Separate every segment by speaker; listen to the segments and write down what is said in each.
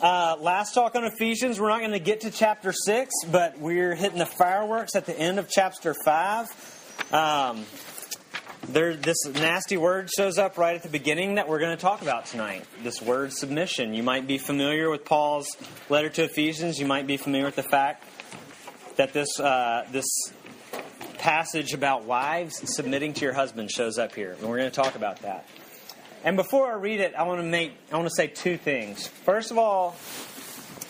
Speaker 1: uh, last talk on Ephesians, we're not going to get to chapter 6, but we're hitting the fireworks at the end of chapter 5. Um, there, this nasty word shows up right at the beginning that we're going to talk about tonight. This word submission. You might be familiar with Paul's letter to Ephesians. You might be familiar with the fact that this uh, this passage about wives submitting to your husband shows up here, and we're going to talk about that. And before I read it, I want to make I want to say two things. First of all,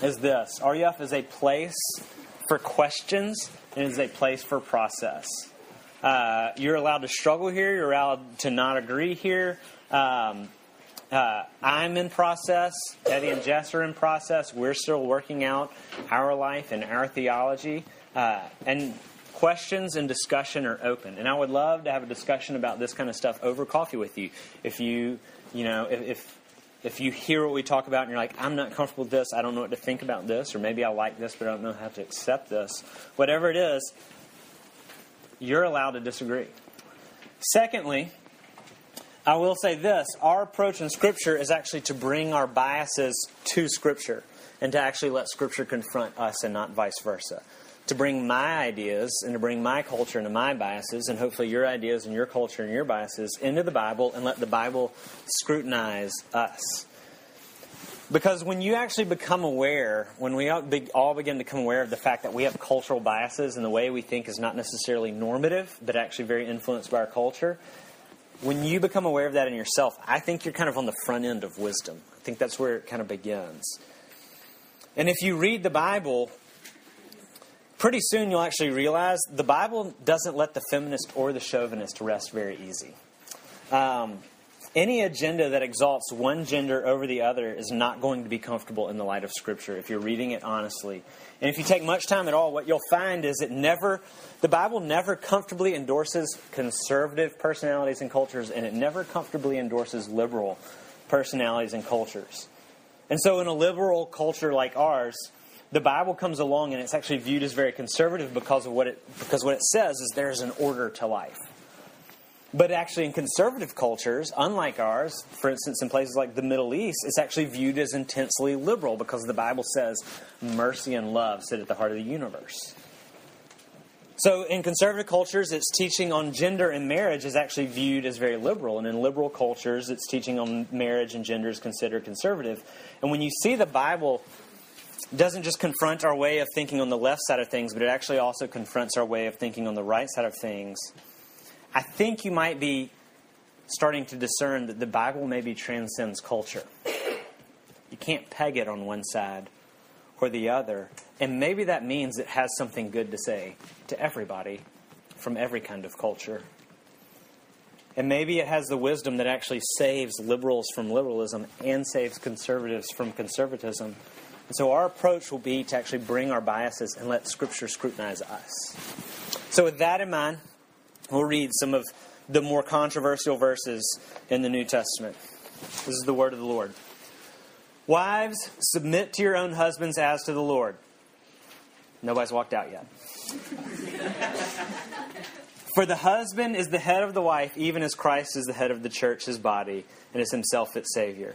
Speaker 1: is this RUF is a place for questions and is a place for process. Uh, you're allowed to struggle here. You're allowed to not agree here. Um, uh, I'm in process. Eddie and Jess are in process. We're still working out our life and our theology. Uh, and questions and discussion are open. And I would love to have a discussion about this kind of stuff over coffee with you. If you, you know, if, if if you hear what we talk about and you're like, I'm not comfortable with this, I don't know what to think about this, or maybe I like this, but I don't know how to accept this, whatever it is, you're allowed to disagree. Secondly, I will say this our approach in Scripture is actually to bring our biases to Scripture and to actually let Scripture confront us and not vice versa. To bring my ideas and to bring my culture and my biases, and hopefully your ideas and your culture and your biases into the Bible and let the Bible scrutinize us. Because when you actually become aware, when we all begin to become aware of the fact that we have cultural biases and the way we think is not necessarily normative, but actually very influenced by our culture, when you become aware of that in yourself, I think you're kind of on the front end of wisdom. I think that's where it kind of begins. And if you read the Bible, pretty soon you'll actually realize the Bible doesn't let the feminist or the chauvinist rest very easy. Um, any agenda that exalts one gender over the other is not going to be comfortable in the light of Scripture if you're reading it honestly. And if you take much time at all, what you'll find is it never, the Bible never comfortably endorses conservative personalities and cultures, and it never comfortably endorses liberal personalities and cultures. And so, in a liberal culture like ours, the Bible comes along and it's actually viewed as very conservative because of what it because what it says is there's an order to life. But actually, in conservative cultures, unlike ours, for instance, in places like the Middle East, it's actually viewed as intensely liberal because the Bible says mercy and love sit at the heart of the universe. So, in conservative cultures, its teaching on gender and marriage is actually viewed as very liberal. And in liberal cultures, its teaching on marriage and gender is considered conservative. And when you see the Bible doesn't just confront our way of thinking on the left side of things, but it actually also confronts our way of thinking on the right side of things I think you might be starting to discern that the Bible maybe transcends culture. You can't peg it on one side or the other. And maybe that means it has something good to say to everybody from every kind of culture. And maybe it has the wisdom that actually saves liberals from liberalism and saves conservatives from conservatism. And so our approach will be to actually bring our biases and let Scripture scrutinize us. So, with that in mind, We'll read some of the more controversial verses in the New Testament. This is the word of the Lord. Wives, submit to your own husbands as to the Lord. Nobody's walked out yet. For the husband is the head of the wife, even as Christ is the head of the church, his body, and is himself its Savior.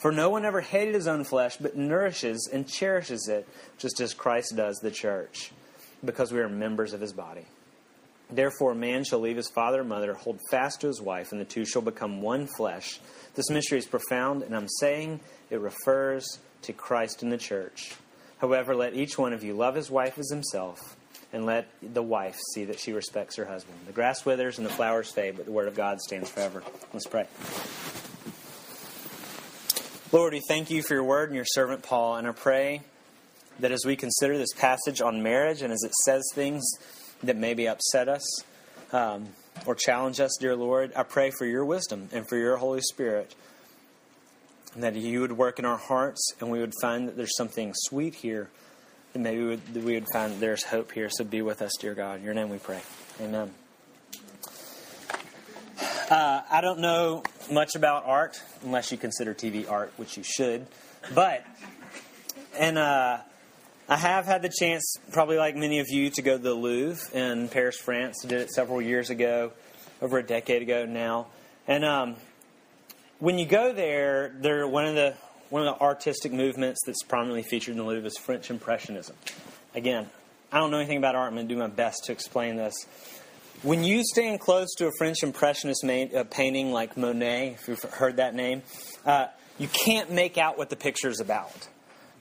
Speaker 1: For no one ever hated his own flesh, but nourishes and cherishes it, just as Christ does the church, because we are members of his body. Therefore, man shall leave his father and mother, hold fast to his wife, and the two shall become one flesh. This mystery is profound, and I'm saying it refers to Christ and the church. However, let each one of you love his wife as himself, and let the wife see that she respects her husband. The grass withers and the flowers fade, but the word of God stands forever. Let's pray. Lord, we thank you for your word and your servant Paul, and I pray that as we consider this passage on marriage and as it says things that maybe upset us um, or challenge us, dear Lord, I pray for your wisdom and for your Holy Spirit. And that you would work in our hearts and we would find that there's something sweet here that maybe we would, we would find that there's hope here. So be with us, dear God. In your name we pray. Amen. Uh, I don't know much about art, unless you consider TV art, which you should. But, and uh, I have had the chance, probably like many of you, to go to the Louvre in Paris, France. I did it several years ago, over a decade ago now. And um, when you go there, they're one of the one of the artistic movements that's prominently featured in the Louvre is French Impressionism. Again, I don't know anything about art. I'm going to do my best to explain this. When you stand close to a French Impressionist uh, painting like Monet, if you've heard that name, uh, you can't make out what the picture's about.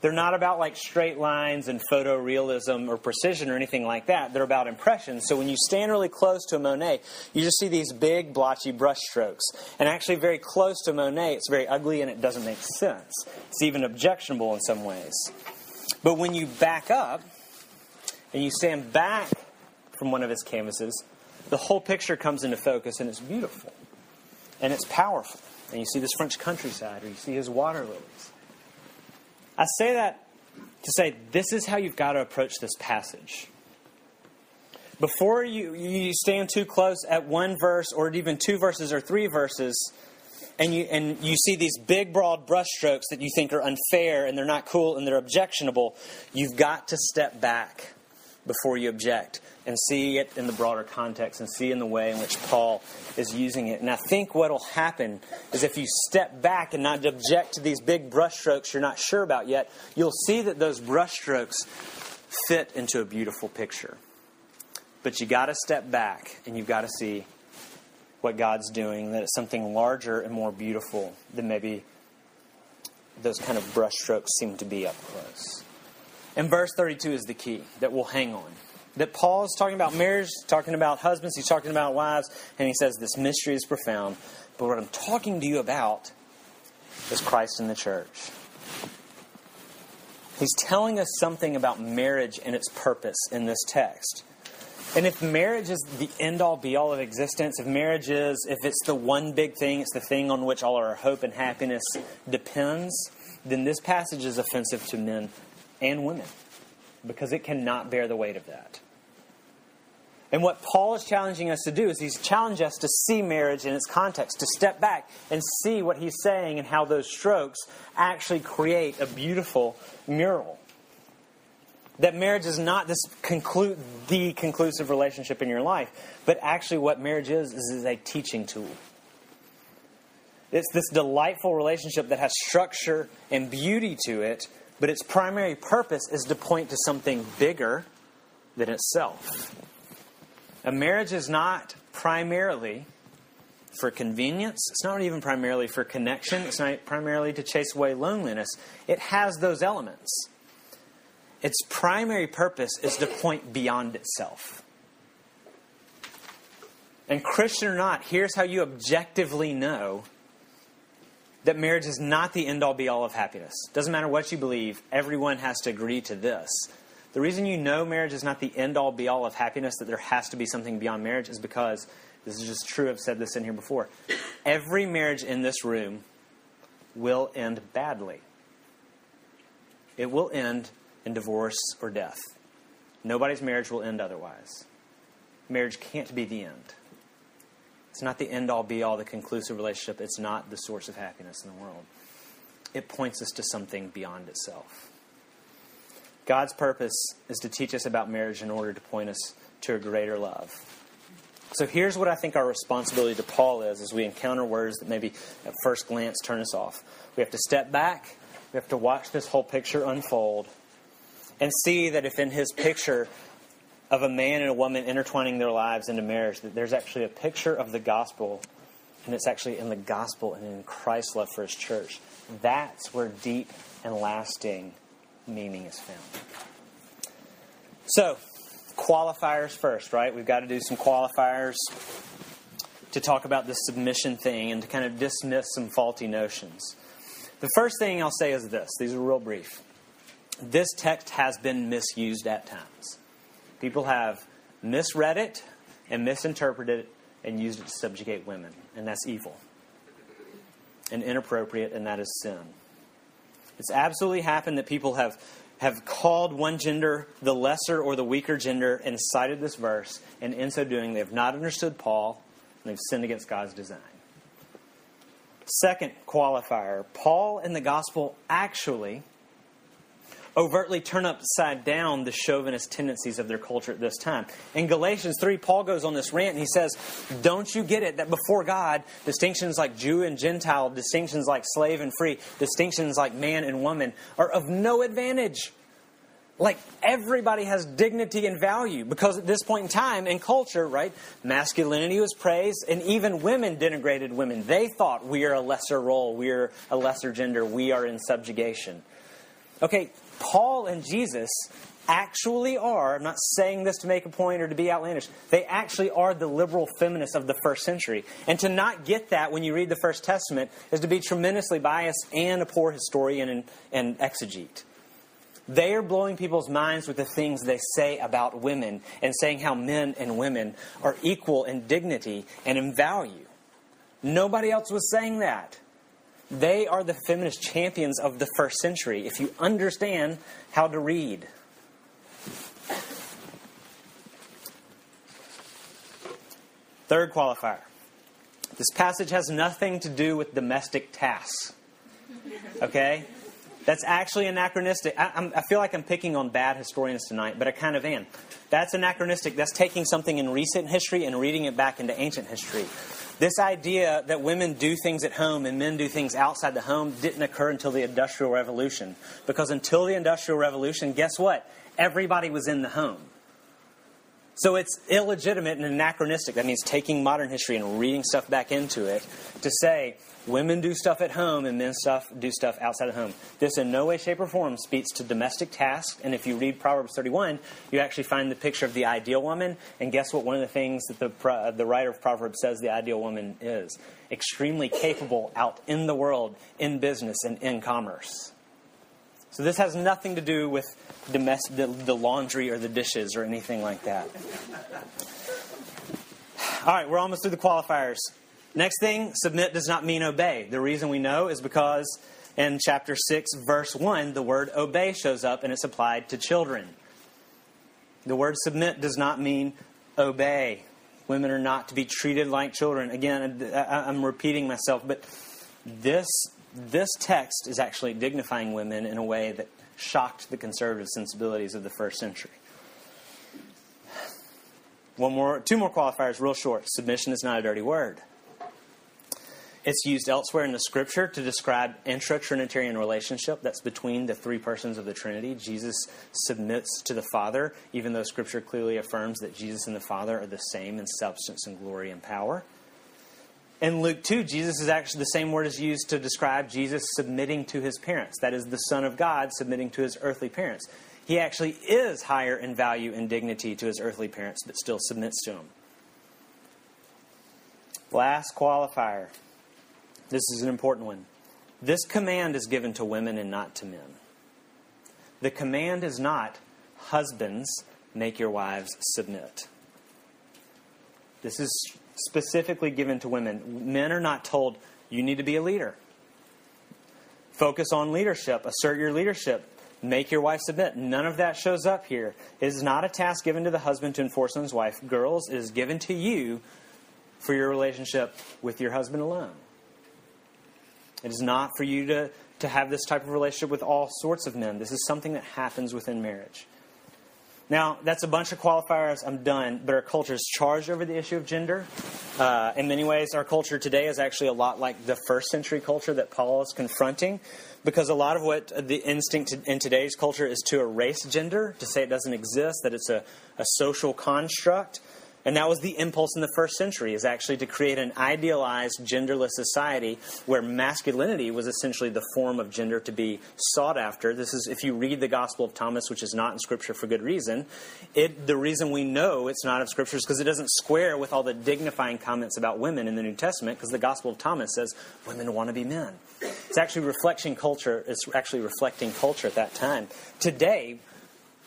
Speaker 1: They're not about like straight lines and photorealism or precision or anything like that. They're about impressions. So when you stand really close to a Monet, you just see these big blotchy brush strokes. And actually, very close to Monet, it's very ugly and it doesn't make sense. It's even objectionable in some ways. But when you back up and you stand back from one of his canvases, the whole picture comes into focus and it's beautiful and it's powerful. And you see this French countryside, or you see his water lilies. I say that to say this is how you've got to approach this passage. Before you, you stand too close at one verse or even two verses or three verses, and you, and you see these big, broad brushstrokes that you think are unfair and they're not cool and they're objectionable, you've got to step back before you object and see it in the broader context and see in the way in which Paul is using it. And I think what will happen is if you step back and not object to these big brushstrokes you're not sure about yet, you'll see that those brushstrokes fit into a beautiful picture. But you got to step back and you've got to see what God's doing, that it's something larger and more beautiful than maybe those kind of brushstrokes seem to be up close. And verse 32 is the key that we'll hang on that Paul is talking about marriage, talking about husbands, he's talking about wives, and he says this mystery is profound. But what I'm talking to you about is Christ in the church. He's telling us something about marriage and its purpose in this text. And if marriage is the end all be all of existence, if marriage is, if it's the one big thing, it's the thing on which all our hope and happiness depends, then this passage is offensive to men and women because it cannot bear the weight of that. And what Paul is challenging us to do is he's challenged us to see marriage in its context, to step back and see what he's saying and how those strokes actually create a beautiful mural. That marriage is not this conclu- the conclusive relationship in your life, but actually what marriage is is, is a teaching tool. It's this delightful relationship that has structure and beauty to it but its primary purpose is to point to something bigger than itself. A marriage is not primarily for convenience. It's not even primarily for connection. It's not primarily to chase away loneliness. It has those elements. Its primary purpose is to point beyond itself. And Christian or not, here's how you objectively know that marriage is not the end all be all of happiness. Doesn't matter what you believe, everyone has to agree to this. The reason you know marriage is not the end all be all of happiness, that there has to be something beyond marriage, is because this is just true. I've said this in here before. Every marriage in this room will end badly, it will end in divorce or death. Nobody's marriage will end otherwise. Marriage can't be the end. It's not the end all be all, the conclusive relationship. It's not the source of happiness in the world. It points us to something beyond itself. God's purpose is to teach us about marriage in order to point us to a greater love. So here's what I think our responsibility to Paul is as we encounter words that maybe at first glance turn us off. We have to step back, we have to watch this whole picture unfold, and see that if in his picture of a man and a woman intertwining their lives into marriage, that there's actually a picture of the gospel, and it's actually in the gospel and in Christ's love for his church. That's where deep and lasting meaning is found. So, qualifiers first, right? We've got to do some qualifiers to talk about this submission thing and to kind of dismiss some faulty notions. The first thing I'll say is this these are real brief. This text has been misused at times. People have misread it and misinterpreted it and used it to subjugate women, and that's evil and inappropriate, and that is sin. It's absolutely happened that people have have called one gender the lesser or the weaker gender and cited this verse, and in so doing, they have not understood Paul and they've sinned against God's design. Second qualifier Paul in the gospel actually overtly turn upside down the chauvinist tendencies of their culture at this time. In Galatians 3, Paul goes on this rant and he says, Don't you get it that before God, distinctions like Jew and Gentile, distinctions like slave and free, distinctions like man and woman are of no advantage? Like everybody has dignity and value because at this point in time in culture, right, masculinity was praised and even women denigrated women. They thought we are a lesser role, we are a lesser gender, we are in subjugation. Okay, Paul and Jesus actually are, I'm not saying this to make a point or to be outlandish, they actually are the liberal feminists of the first century. And to not get that when you read the First Testament is to be tremendously biased and a poor historian and, and exegete. They are blowing people's minds with the things they say about women and saying how men and women are equal in dignity and in value. Nobody else was saying that. They are the feminist champions of the first century, if you understand how to read. Third qualifier. This passage has nothing to do with domestic tasks. Okay? That's actually anachronistic. I, I, feel like I'm picking on bad historians tonight, but I kind of am. That's anachronistic. That's taking something in recent history and reading it back into ancient history. This idea that women do things at home and men do things outside the home didn't occur until the Industrial Revolution. Because until the Industrial Revolution, guess what? Everybody was in the home. So it's illegitimate and anachronistic. That means taking modern history and reading stuff back into it to say women do stuff at home and men stuff do stuff outside of home. This in no way, shape, or form speaks to domestic tasks. And if you read Proverbs 31, you actually find the picture of the ideal woman. And guess what? One of the things that the, uh, the writer of Proverbs says the ideal woman is extremely capable out in the world, in business, and in commerce. So this has nothing to do with domestic, the, the laundry or the dishes or anything like that. All right, we're almost through the qualifiers. Next thing, submit does not mean obey. The reason we know is because in chapter 6, verse 1, the word obey shows up and it's applied to children. The word submit does not mean obey. Women are not to be treated like children. Again, I'm repeating myself, but this, this text is actually dignifying women in a way that shocked the conservative sensibilities of the first century. One more, two more qualifiers, real short. Submission is not a dirty word. It's used elsewhere in the scripture to describe intra-Trinitarian relationship that's between the three persons of the Trinity. Jesus submits to the Father, even though scripture clearly affirms that Jesus and the Father are the same in substance and glory and power. In Luke 2, Jesus is actually the same word is used to describe Jesus submitting to his parents. That is the Son of God submitting to his earthly parents. He actually is higher in value and dignity to his earthly parents, but still submits to them. Last qualifier. This is an important one. This command is given to women and not to men. The command is not, husbands, make your wives submit. This is specifically given to women. Men are not told, you need to be a leader. Focus on leadership, assert your leadership, make your wife submit. None of that shows up here. It is not a task given to the husband to enforce on his wife. Girls, it is given to you for your relationship with your husband alone. It is not for you to, to have this type of relationship with all sorts of men. This is something that happens within marriage. Now, that's a bunch of qualifiers. I'm done. But our culture is charged over the issue of gender. Uh, in many ways, our culture today is actually a lot like the first century culture that Paul is confronting, because a lot of what the instinct in today's culture is to erase gender, to say it doesn't exist, that it's a, a social construct. And that was the impulse in the first century, is actually to create an idealized genderless society where masculinity was essentially the form of gender to be sought after. This is, if you read the Gospel of Thomas, which is not in Scripture for good reason, it, the reason we know it's not of Scripture is because it doesn't square with all the dignifying comments about women in the New Testament, because the Gospel of Thomas says women want to be men. It's actually reflecting culture, it's actually reflecting culture at that time. Today,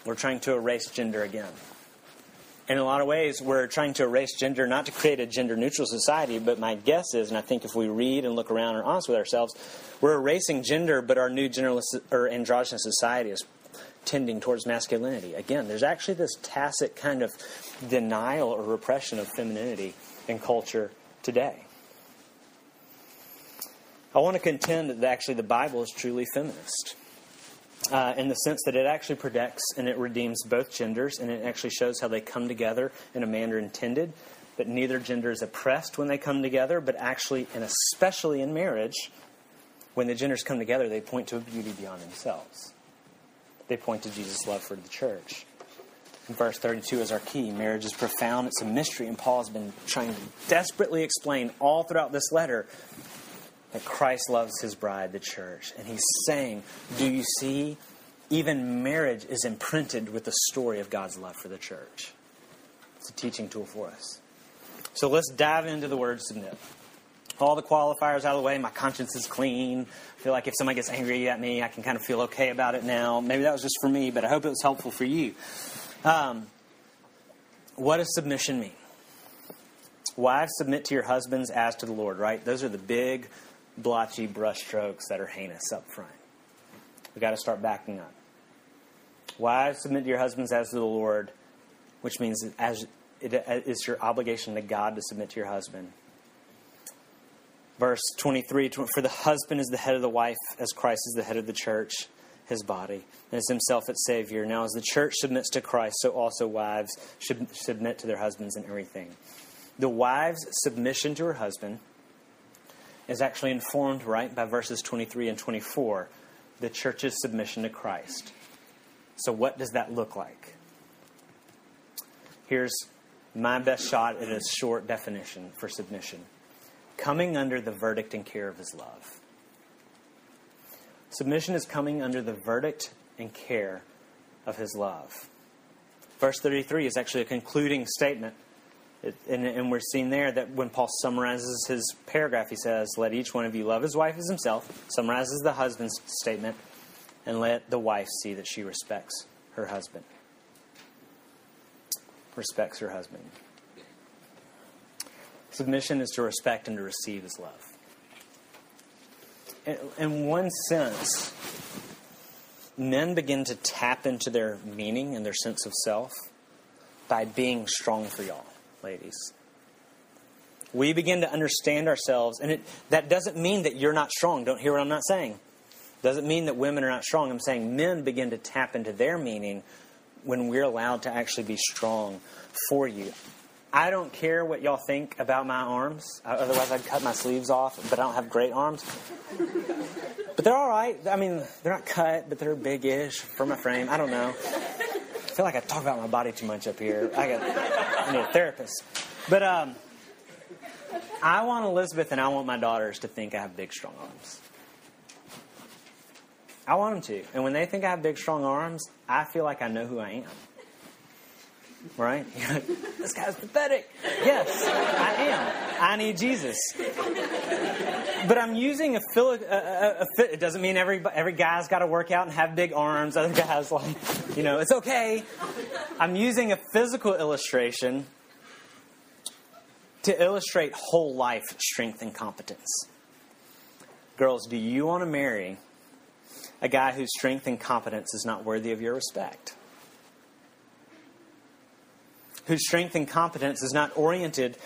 Speaker 1: we're trying to erase gender again in a lot of ways, we're trying to erase gender, not to create a gender neutral society, but my guess is, and I think if we read and look around and are honest with ourselves, we're erasing gender, but our new genderless or androgynous society is tending towards masculinity. Again, there's actually this tacit kind of denial or repression of femininity in culture today. I want to contend that actually the Bible is truly feminist. Uh, in the sense that it actually protects and it redeems both genders, and it actually shows how they come together in a manner intended. That neither gender is oppressed when they come together, but actually, and especially in marriage, when the genders come together, they point to a beauty beyond themselves. They point to Jesus' love for the church. And verse 32 is our key. Marriage is profound, it's a mystery, and Paul has been trying to desperately explain all throughout this letter that Christ loves his bride, the church. And he's saying, Do you see? Even marriage is imprinted with the story of God's love for the church. It's a teaching tool for us. So let's dive into the word submit. All the qualifiers out of the way, my conscience is clean. I feel like if somebody gets angry at me, I can kind of feel okay about it now. Maybe that was just for me, but I hope it was helpful for you. Um, what does submission mean? Wives, submit to your husbands as to the Lord, right? Those are the big blotchy brushstrokes that are heinous up front. We've got to start backing up. Wives, submit to your husbands as to the Lord, which means as it is your obligation to God to submit to your husband. Verse 23 For the husband is the head of the wife, as Christ is the head of the church, his body, and is himself its Savior. Now, as the church submits to Christ, so also wives should submit to their husbands in everything. The wife's submission to her husband is actually informed, right, by verses 23 and 24, the church's submission to Christ. So, what does that look like? Here's my best shot at a short definition for submission coming under the verdict and care of his love. Submission is coming under the verdict and care of his love. Verse 33 is actually a concluding statement and, and, we're seeing there that when Paul summarizes his paragraph, he says, Let each one of you love his wife as himself, summarizes the husband's statement, and let the wife see that she respects her husband. Respects her husband. Submission is to respect and to receive his love. In, in one sense, men begin to tap into their meaning and their sense of self by being strong for y'all ladies. We begin to understand ourselves, and it, that doesn't mean that you're not strong. Don't hear what I'm not saying. Doesn't mean that women are not strong. I'm saying men begin to tap into their meaning when we're allowed to actually be strong for you. I don't care what y'all think about my arms. Otherwise, I'd cut my sleeves off, but I don't have great arms. But they're all right. I mean, they're not cut, but they're big ish for my frame. I don't know. I feel like I talk about my body too much up here. I got I need a therapist. But um, I want Elizabeth and I want my daughters to think I have big, strong arms. I want them to. And when they think I have big, strong arms, I feel like I know who I am. Right? this guy's pathetic. Yes, I am. I need Jesus. But I'm using a, a, a, a It doesn't mean every every guy's got to work out and have big arms. Other guys like, you know, it's okay. I'm using a physical illustration to illustrate whole life strength and competence. Girls, do you want to marry a guy whose strength and competence is not worthy of your respect? Whose strength and competence is not oriented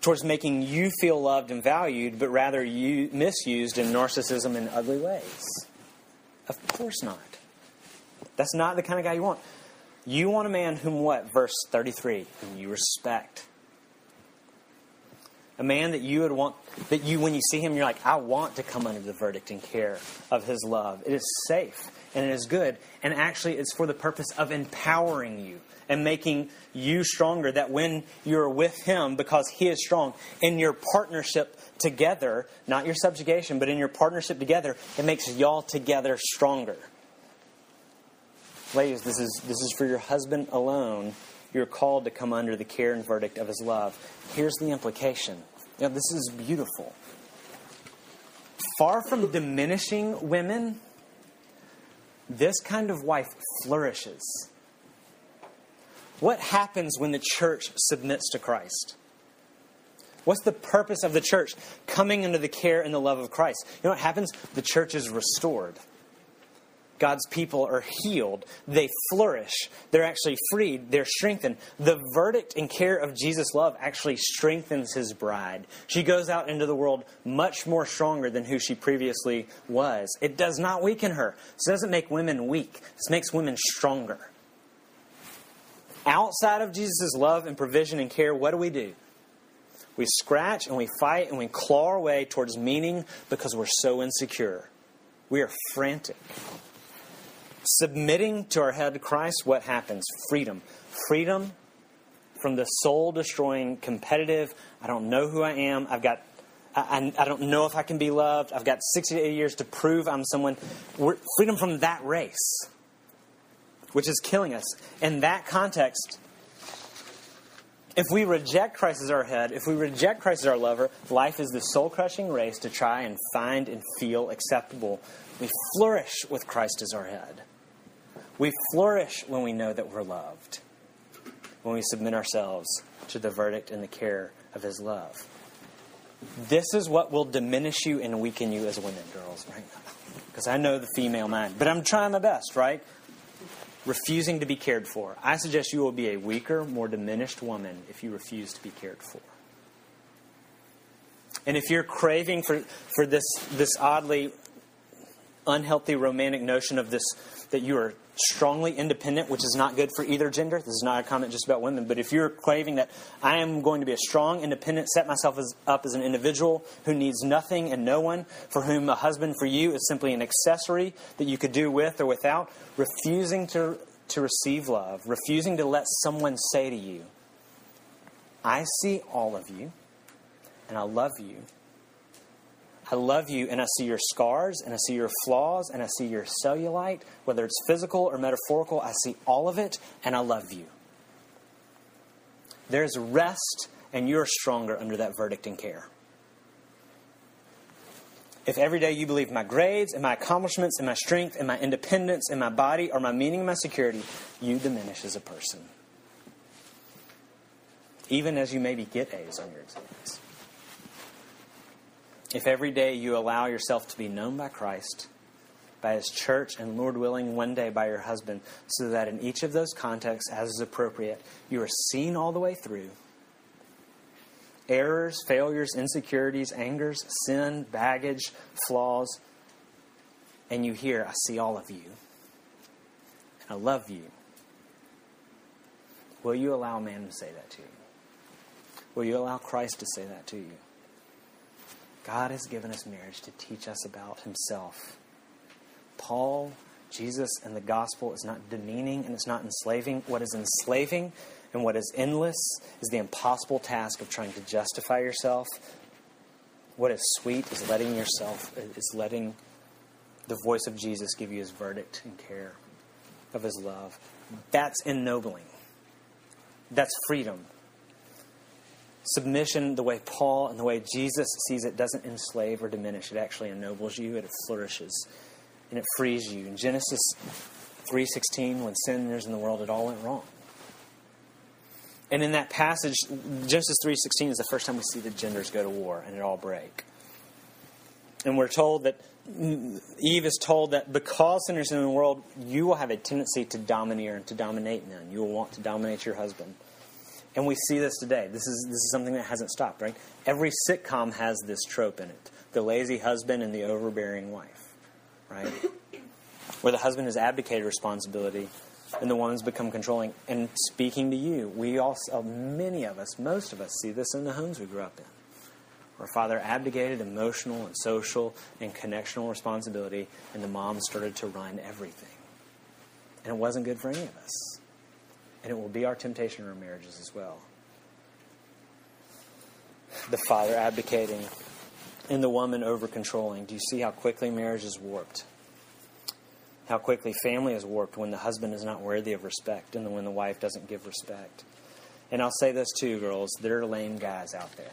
Speaker 1: towards making you feel loved and valued, but rather you, misused in narcissism in ugly ways. Of course not. That's not the kind of guy you want. You want a man whom what? Verse 33 whom you respect. A man that you would want, that you, when you see him, you're like, I want to come under the verdict and care of his love. It is safe and it is good. And actually, it's for the purpose of empowering you and making you stronger. That when you're with Him, because He is strong, in your partnership together, not your subjugation, but in your partnership together, it makes y'all together stronger. Ladies, this is, this is for your husband alone. You're called to come under the care and verdict of His love. Here's the implication. Know, this is beautiful. Far from diminishing women, this kind of wife flourishes what happens when the church submits to Christ? What's the purpose of the church coming under the care and the love of Christ? You know what happens? The church is restored. God's people are healed. They flourish. They're actually freed. They're strengthened. The verdict and care of Jesus' love actually strengthens his bride. She goes out into the world much more stronger than who she previously was. It does not weaken her. This doesn't make women weak, this makes women stronger. Outside of Jesus' love and provision and care, what do we do? We scratch and we fight and we claw our way towards meaning because we're so insecure. We are frantic. Submitting to our head Christ, what happens? Freedom. Freedom from the soul destroying, competitive, I don't know who I am, I've got I, I, don't know if I can be loved. I've got 60 to 80 years to prove I'm someone. We're, freedom from that race, which is killing us. In that context, if we reject Christ as our head, if we reject Christ as our lover, life is the soul crushing race to try and find and feel acceptable. We flourish with Christ as our head. We flourish when we know that we're loved, when we submit ourselves to the verdict and the care of His love. This is what will diminish you and weaken you as women, girls, right? Because I know the female mind, but I'm trying my best, right? refusing to be cared for. I suggest you will be a weaker, more diminished woman if you refuse to be cared for. And if you're craving for, for this, this oddly unhealthy romantic notion of this, that you are strongly independent, which is not good for either gender. This is not a comment just about women. But if you're craving that I am going to be a strong, independent, set myself as, up as an individual who needs nothing and no one, for whom a husband for you is simply an accessory that you could do with or without, refusing to, to receive love, refusing to let someone say to you, I see all of you and I love you I love you and I see your scars and I see your flaws and I see your cellulite, whether it's physical or metaphorical. I see all of it and I love you. There's rest and you're stronger under that verdict and care. If every day you believe my grades and my accomplishments and my strength and my independence and my body are my meaning and my security, you diminish as a person. Even as you maybe get A's on your exams. If every day you allow yourself to be known by Christ, by His church, and Lord willing, one day by your husband, so that in each of those contexts, as is appropriate, you are seen all the way through. Errors, failures, insecurities, angers, sin, baggage, flaws, and you hear, I see all of you, and I love you. Will you allow a man to say that to you? Will you allow Christ to say that to you? God has given us marriage to teach us about Himself. Paul, Jesus, and the gospel is not demeaning and it's not enslaving. What is enslaving and what is endless is the impossible task of trying to justify yourself. What is sweet is letting yourself, is letting the voice of Jesus give you His verdict and care of His love. That's ennobling. That's freedom submission, the way Paul and the way Jesus sees it, doesn't enslave or diminish. It actually ennobles you. It flourishes, and it frees you. In Genesis three sixteen, when sin enters in the world, it all went wrong. And in that passage, Genesis three sixteen is the first time we see the genders go to war and it all break. And we're told that Eve is told that because sinners in the world, you will have a tendency to domineer and to dominate men. You will want to dominate your husband. And we see this today. This is, this is something that hasn't stopped, right? Every sitcom has this trope in it the lazy husband and the overbearing wife, right? Where the husband has abdicated responsibility and the woman's become controlling. And speaking to you, we also, many of us, most of us, see this in the homes we grew up in. Where father abdicated emotional and social and connectional responsibility, and the mom started to run everything. And it wasn't good for any of us. And it will be our temptation in our marriages as well. The father abdicating and the woman over controlling. Do you see how quickly marriage is warped? How quickly family is warped when the husband is not worthy of respect and when the wife doesn't give respect. And I'll say this too, girls there are lame guys out there.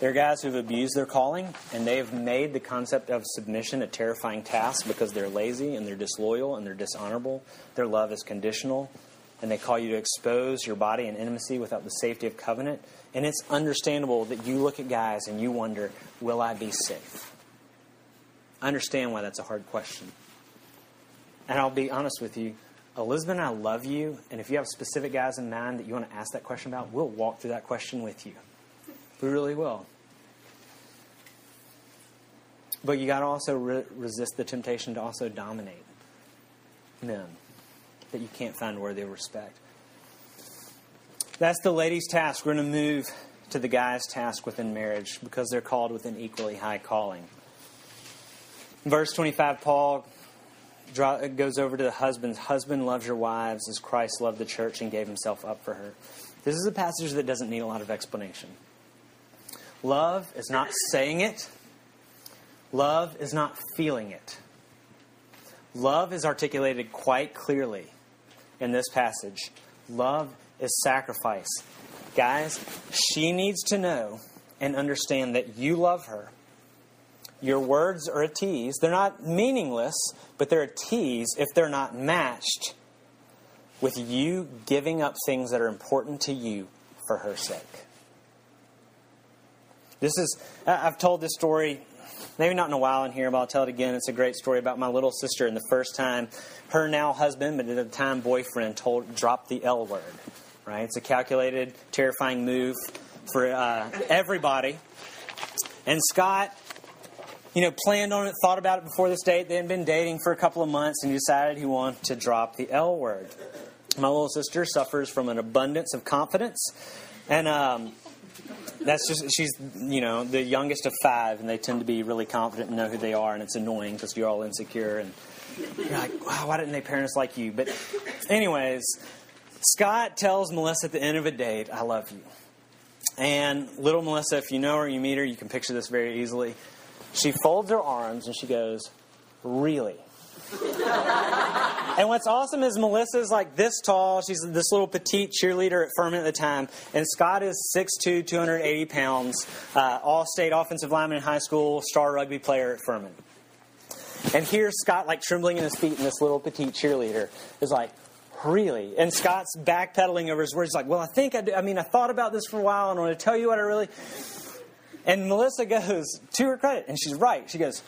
Speaker 1: There are guys who've abused their calling, and they've made the concept of submission a terrifying task because they're lazy and they're disloyal and they're dishonorable. Their love is conditional and they call you to expose your body in intimacy without the safety of covenant. And it's understandable that you look at guys and you wonder, will I be safe? I understand why that's a hard question. And I'll be honest with you, Elizabeth I love you, and if you have specific guys in mind that you want to ask that question about, we'll walk through that question with you. We really will. But you got to also re- resist the temptation to also dominate men that you can't find worthy of respect. That's the lady's task. We're going to move to the guy's task within marriage because they're called with an equally high calling. verse 25, Paul goes over to the husbands. Husband loves your wives as Christ loved the church and gave himself up for her. This is a passage that doesn't need a lot of explanation. Love is not saying it, love is not feeling it. Love is articulated quite clearly in this passage. Love is sacrifice. Guys, she needs to know and understand that you love her. Your words are a tease. They're not meaningless, but they're a tease if they're not matched with you giving up things that are important to you for her sake. This is, I've told this story maybe not in a while in here, but I'll tell it again. It's a great story about my little sister and the first time her now husband, but at the time boyfriend, told dropped the L word. Right? It's a calculated, terrifying move for uh, everybody. And Scott, you know, planned on it, thought about it before this date. They had been dating for a couple of months, and he decided he wanted to drop the L word. My little sister suffers from an abundance of confidence, and um, that's just she's you know the youngest of five, and they tend to be really confident and know who they are, and it's annoying because you're all insecure and you're like, wow, why didn't they parent us like you? But anyways, Scott tells Melissa at the end of a date, "I love you." And little Melissa, if you know her, you meet her, you can picture this very easily. She folds her arms and she goes, "Really?" And what's awesome is Melissa's like this tall. She's this little petite cheerleader at Furman at the time. And Scott is 6'2, 280 pounds, uh, all state offensive lineman in high school, star rugby player at Furman. And here's Scott like trembling in his feet, and this little petite cheerleader is like, Really? And Scott's backpedaling over his words. Like, Well, I think I do. I mean, I thought about this for a while, and I want to tell you what I really. And Melissa goes, to her credit, and she's right. She goes,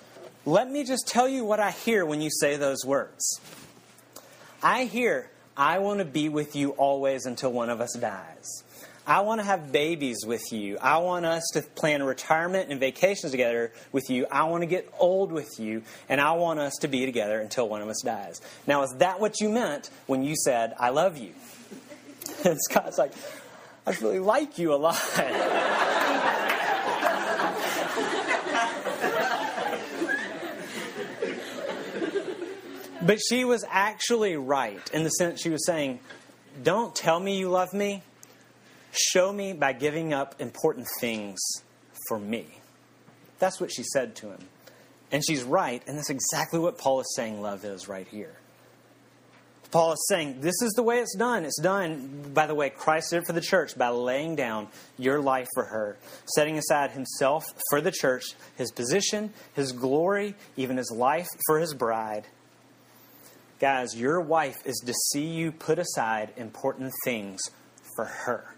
Speaker 1: let me just tell you what I hear when you say those words. I hear, I want to be with you always until one of us dies. I want to have babies with you. I want us to plan retirement and vacations together with you. I want to get old with you. And I want us to be together until one of us dies. Now, is that what you meant when you said, I love you? And Scott's like, I really like you a lot. But she was actually right in the sense she was saying, Don't tell me you love me. Show me by giving up important things for me. That's what she said to him. And she's right, and that's exactly what Paul is saying love is right here. Paul is saying, This is the way it's done. It's done by the way Christ did for the church, by laying down your life for her, setting aside himself for the church, his position, his glory, even his life for his bride Guys, your wife is to see you put aside important things for her.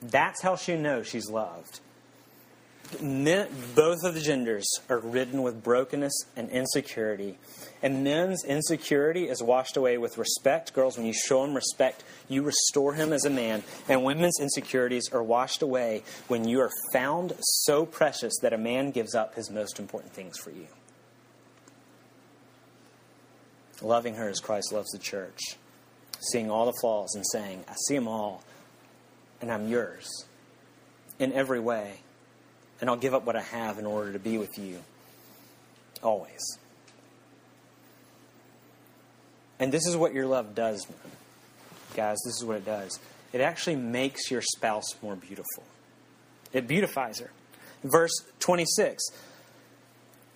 Speaker 1: That's how she knows she's loved. Men, both of the genders are ridden with brokenness and insecurity. And men's insecurity is washed away with respect. Girls, when you show him respect, you restore him as a man. And women's insecurities are washed away when you are found so precious that a man gives up his most important things for you loving her as Christ loves the church, seeing all the flaws and saying, I see them all, and I'm yours in every way, and I'll give up what I have in order to be with you always. And this is what your love does, guys. This is what it does. It actually makes your spouse more beautiful. It beautifies her. Verse 26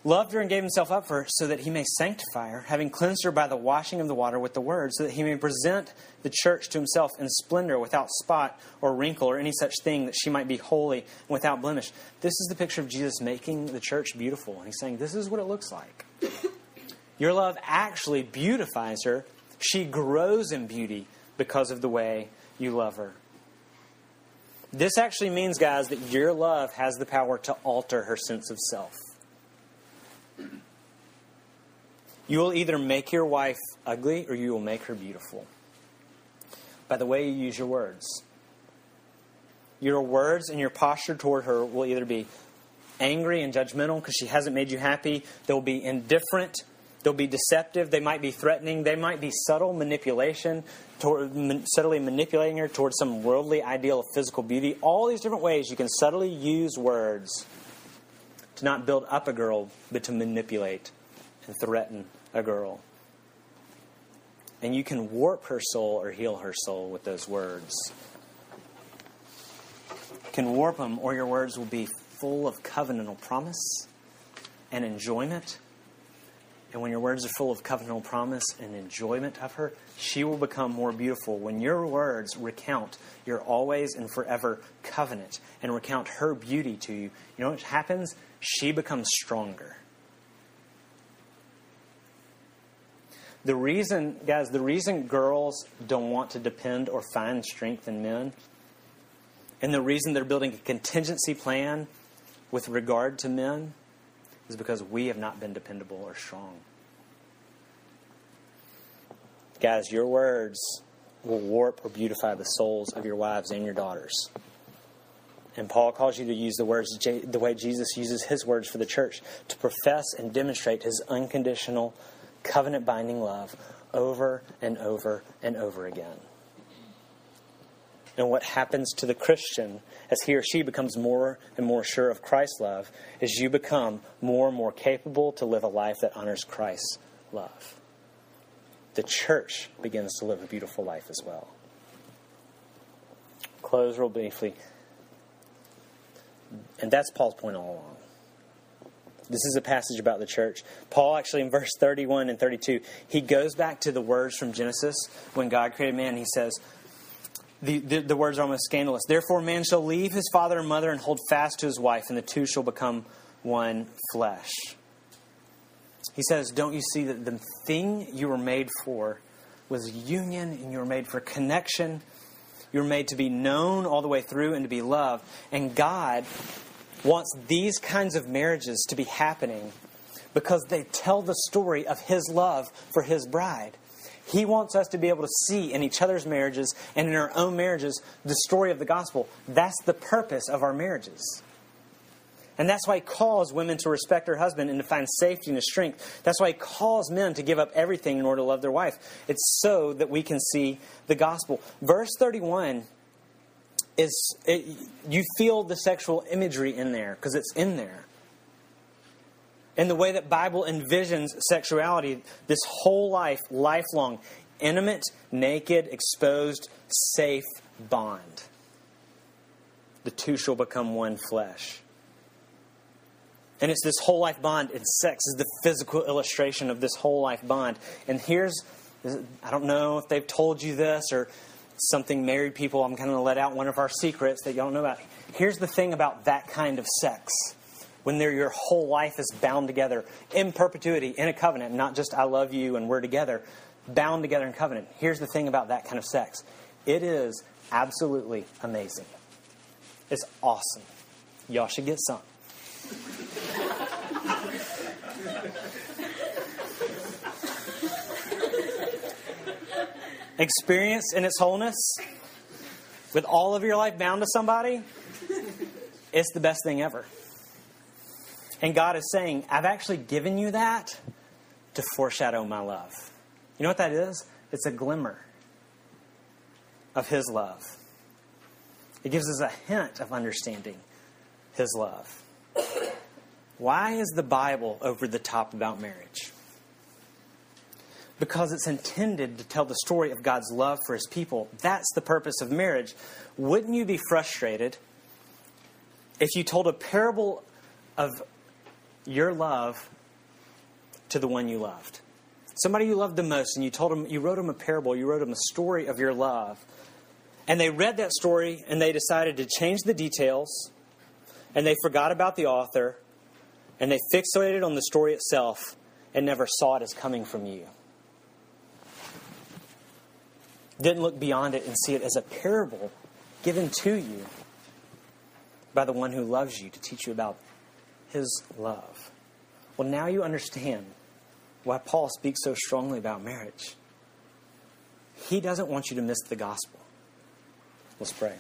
Speaker 1: loved her and gave himself up for her so that he may sanctify her, having cleansed her by the washing of the water with the word, so that he may present the church to himself in splendor, without spot or wrinkle or any such thing, that she might be holy and without blemish. This is the picture of Jesus making the church beautiful. And he's saying, This is what it looks like. Your love actually beautifies her. She grows in beauty because of the way you love her. This actually means, guys, that your love has the power to alter her sense of self. You will either make your wife ugly or you will make her beautiful. By the way you use your words. Your words and your posture toward her will either be angry and judgmental because she hasn't made you happy, they'll be indifferent, they'll be deceptive, they might be threatening, they might be subtle manipulation, toward, subtly manipulating her towards some worldly ideal of physical beauty. All these different ways you can subtly use words to not build up a girl, but to manipulate and threaten a girl. And you can warp her soul or heal her soul with those words. Can warp them, or your words will be full of covenantal promise and enjoyment. And when your words are full of covenantal promise and enjoyment of her, she will become more beautiful. When your words recount your always and forever covenant and recount her beauty to you, you know what happens? She becomes stronger. The reason, guys, the reason girls don't want to depend or find strength in men, and the reason they're building a contingency plan with regard to men, is because we have not been dependable or strong. Guys, your words will warp or beautify the souls of your wives and your daughters. And Paul calls you to use the words the way Jesus uses his words for the church to profess and demonstrate his unconditional covenant binding love over and over and over again. And what happens to the Christian as he or she becomes more and more sure of Christ's love is you become more and more capable to live a life that honors Christ's love. The church begins to live a beautiful life as well. Close real briefly. And that's Paul's point all along. This is a passage about the church. Paul, actually, in verse 31 and 32, he goes back to the words from Genesis when God created man. He says, the, the, the, words are almost scandalous. Therefore, man shall leave his father and mother and hold fast to his wife, and the two shall become one flesh. He says, Don't you see that the thing you were made for was union, and you were made for connection? You were made to be known all the way through and to be loved. And God wants these kinds of marriages to be happening because they tell the story of His love for His bride. He wants us to be able to see in each other's marriages and in our own marriages the story of the gospel. That's the purpose of our marriages. And that's why he calls women to respect their husband and to find safety and strength. That's why he calls men to give up everything in order to love their wife. It's so that we can see the gospel. Verse 31 is it, you feel the sexual imagery in there because it's in there. In the way that Bible envisions sexuality, this whole life, lifelong, intimate, naked, exposed, safe bond. The two shall become one flesh. And it's this whole life bond, and sex is the physical illustration of this whole life bond. And here's, I don't know if they've told you this or something married people, I'm going to let out one of our secrets that y'all don't know about. Here's the thing about that kind of sex. When your whole life is bound together in perpetuity, in a covenant, not just I love you and we're together, bound together in covenant. Here's the thing about that kind of sex it is absolutely amazing. It's awesome. Y'all should get some. Experience in its wholeness with all of your life bound to somebody, it's the best thing ever. And God is saying, I've actually given you that to foreshadow my love. You know what that is? It's a glimmer of His love. It gives us a hint of understanding His love. Why is the Bible over the top about marriage? Because it's intended to tell the story of God's love for his people. That's the purpose of marriage. Wouldn't you be frustrated if you told a parable of your love to the one you loved? Somebody you loved the most, and you told them, you wrote them a parable, you wrote them a story of your love. And they read that story and they decided to change the details, and they forgot about the author, and they fixated on the story itself and never saw it as coming from you didn't look beyond it and see it as a parable given to you by the one who loves you to teach you about his love. Well, now you understand why Paul speaks so strongly about marriage. He doesn't want you to miss the gospel. Let's pray.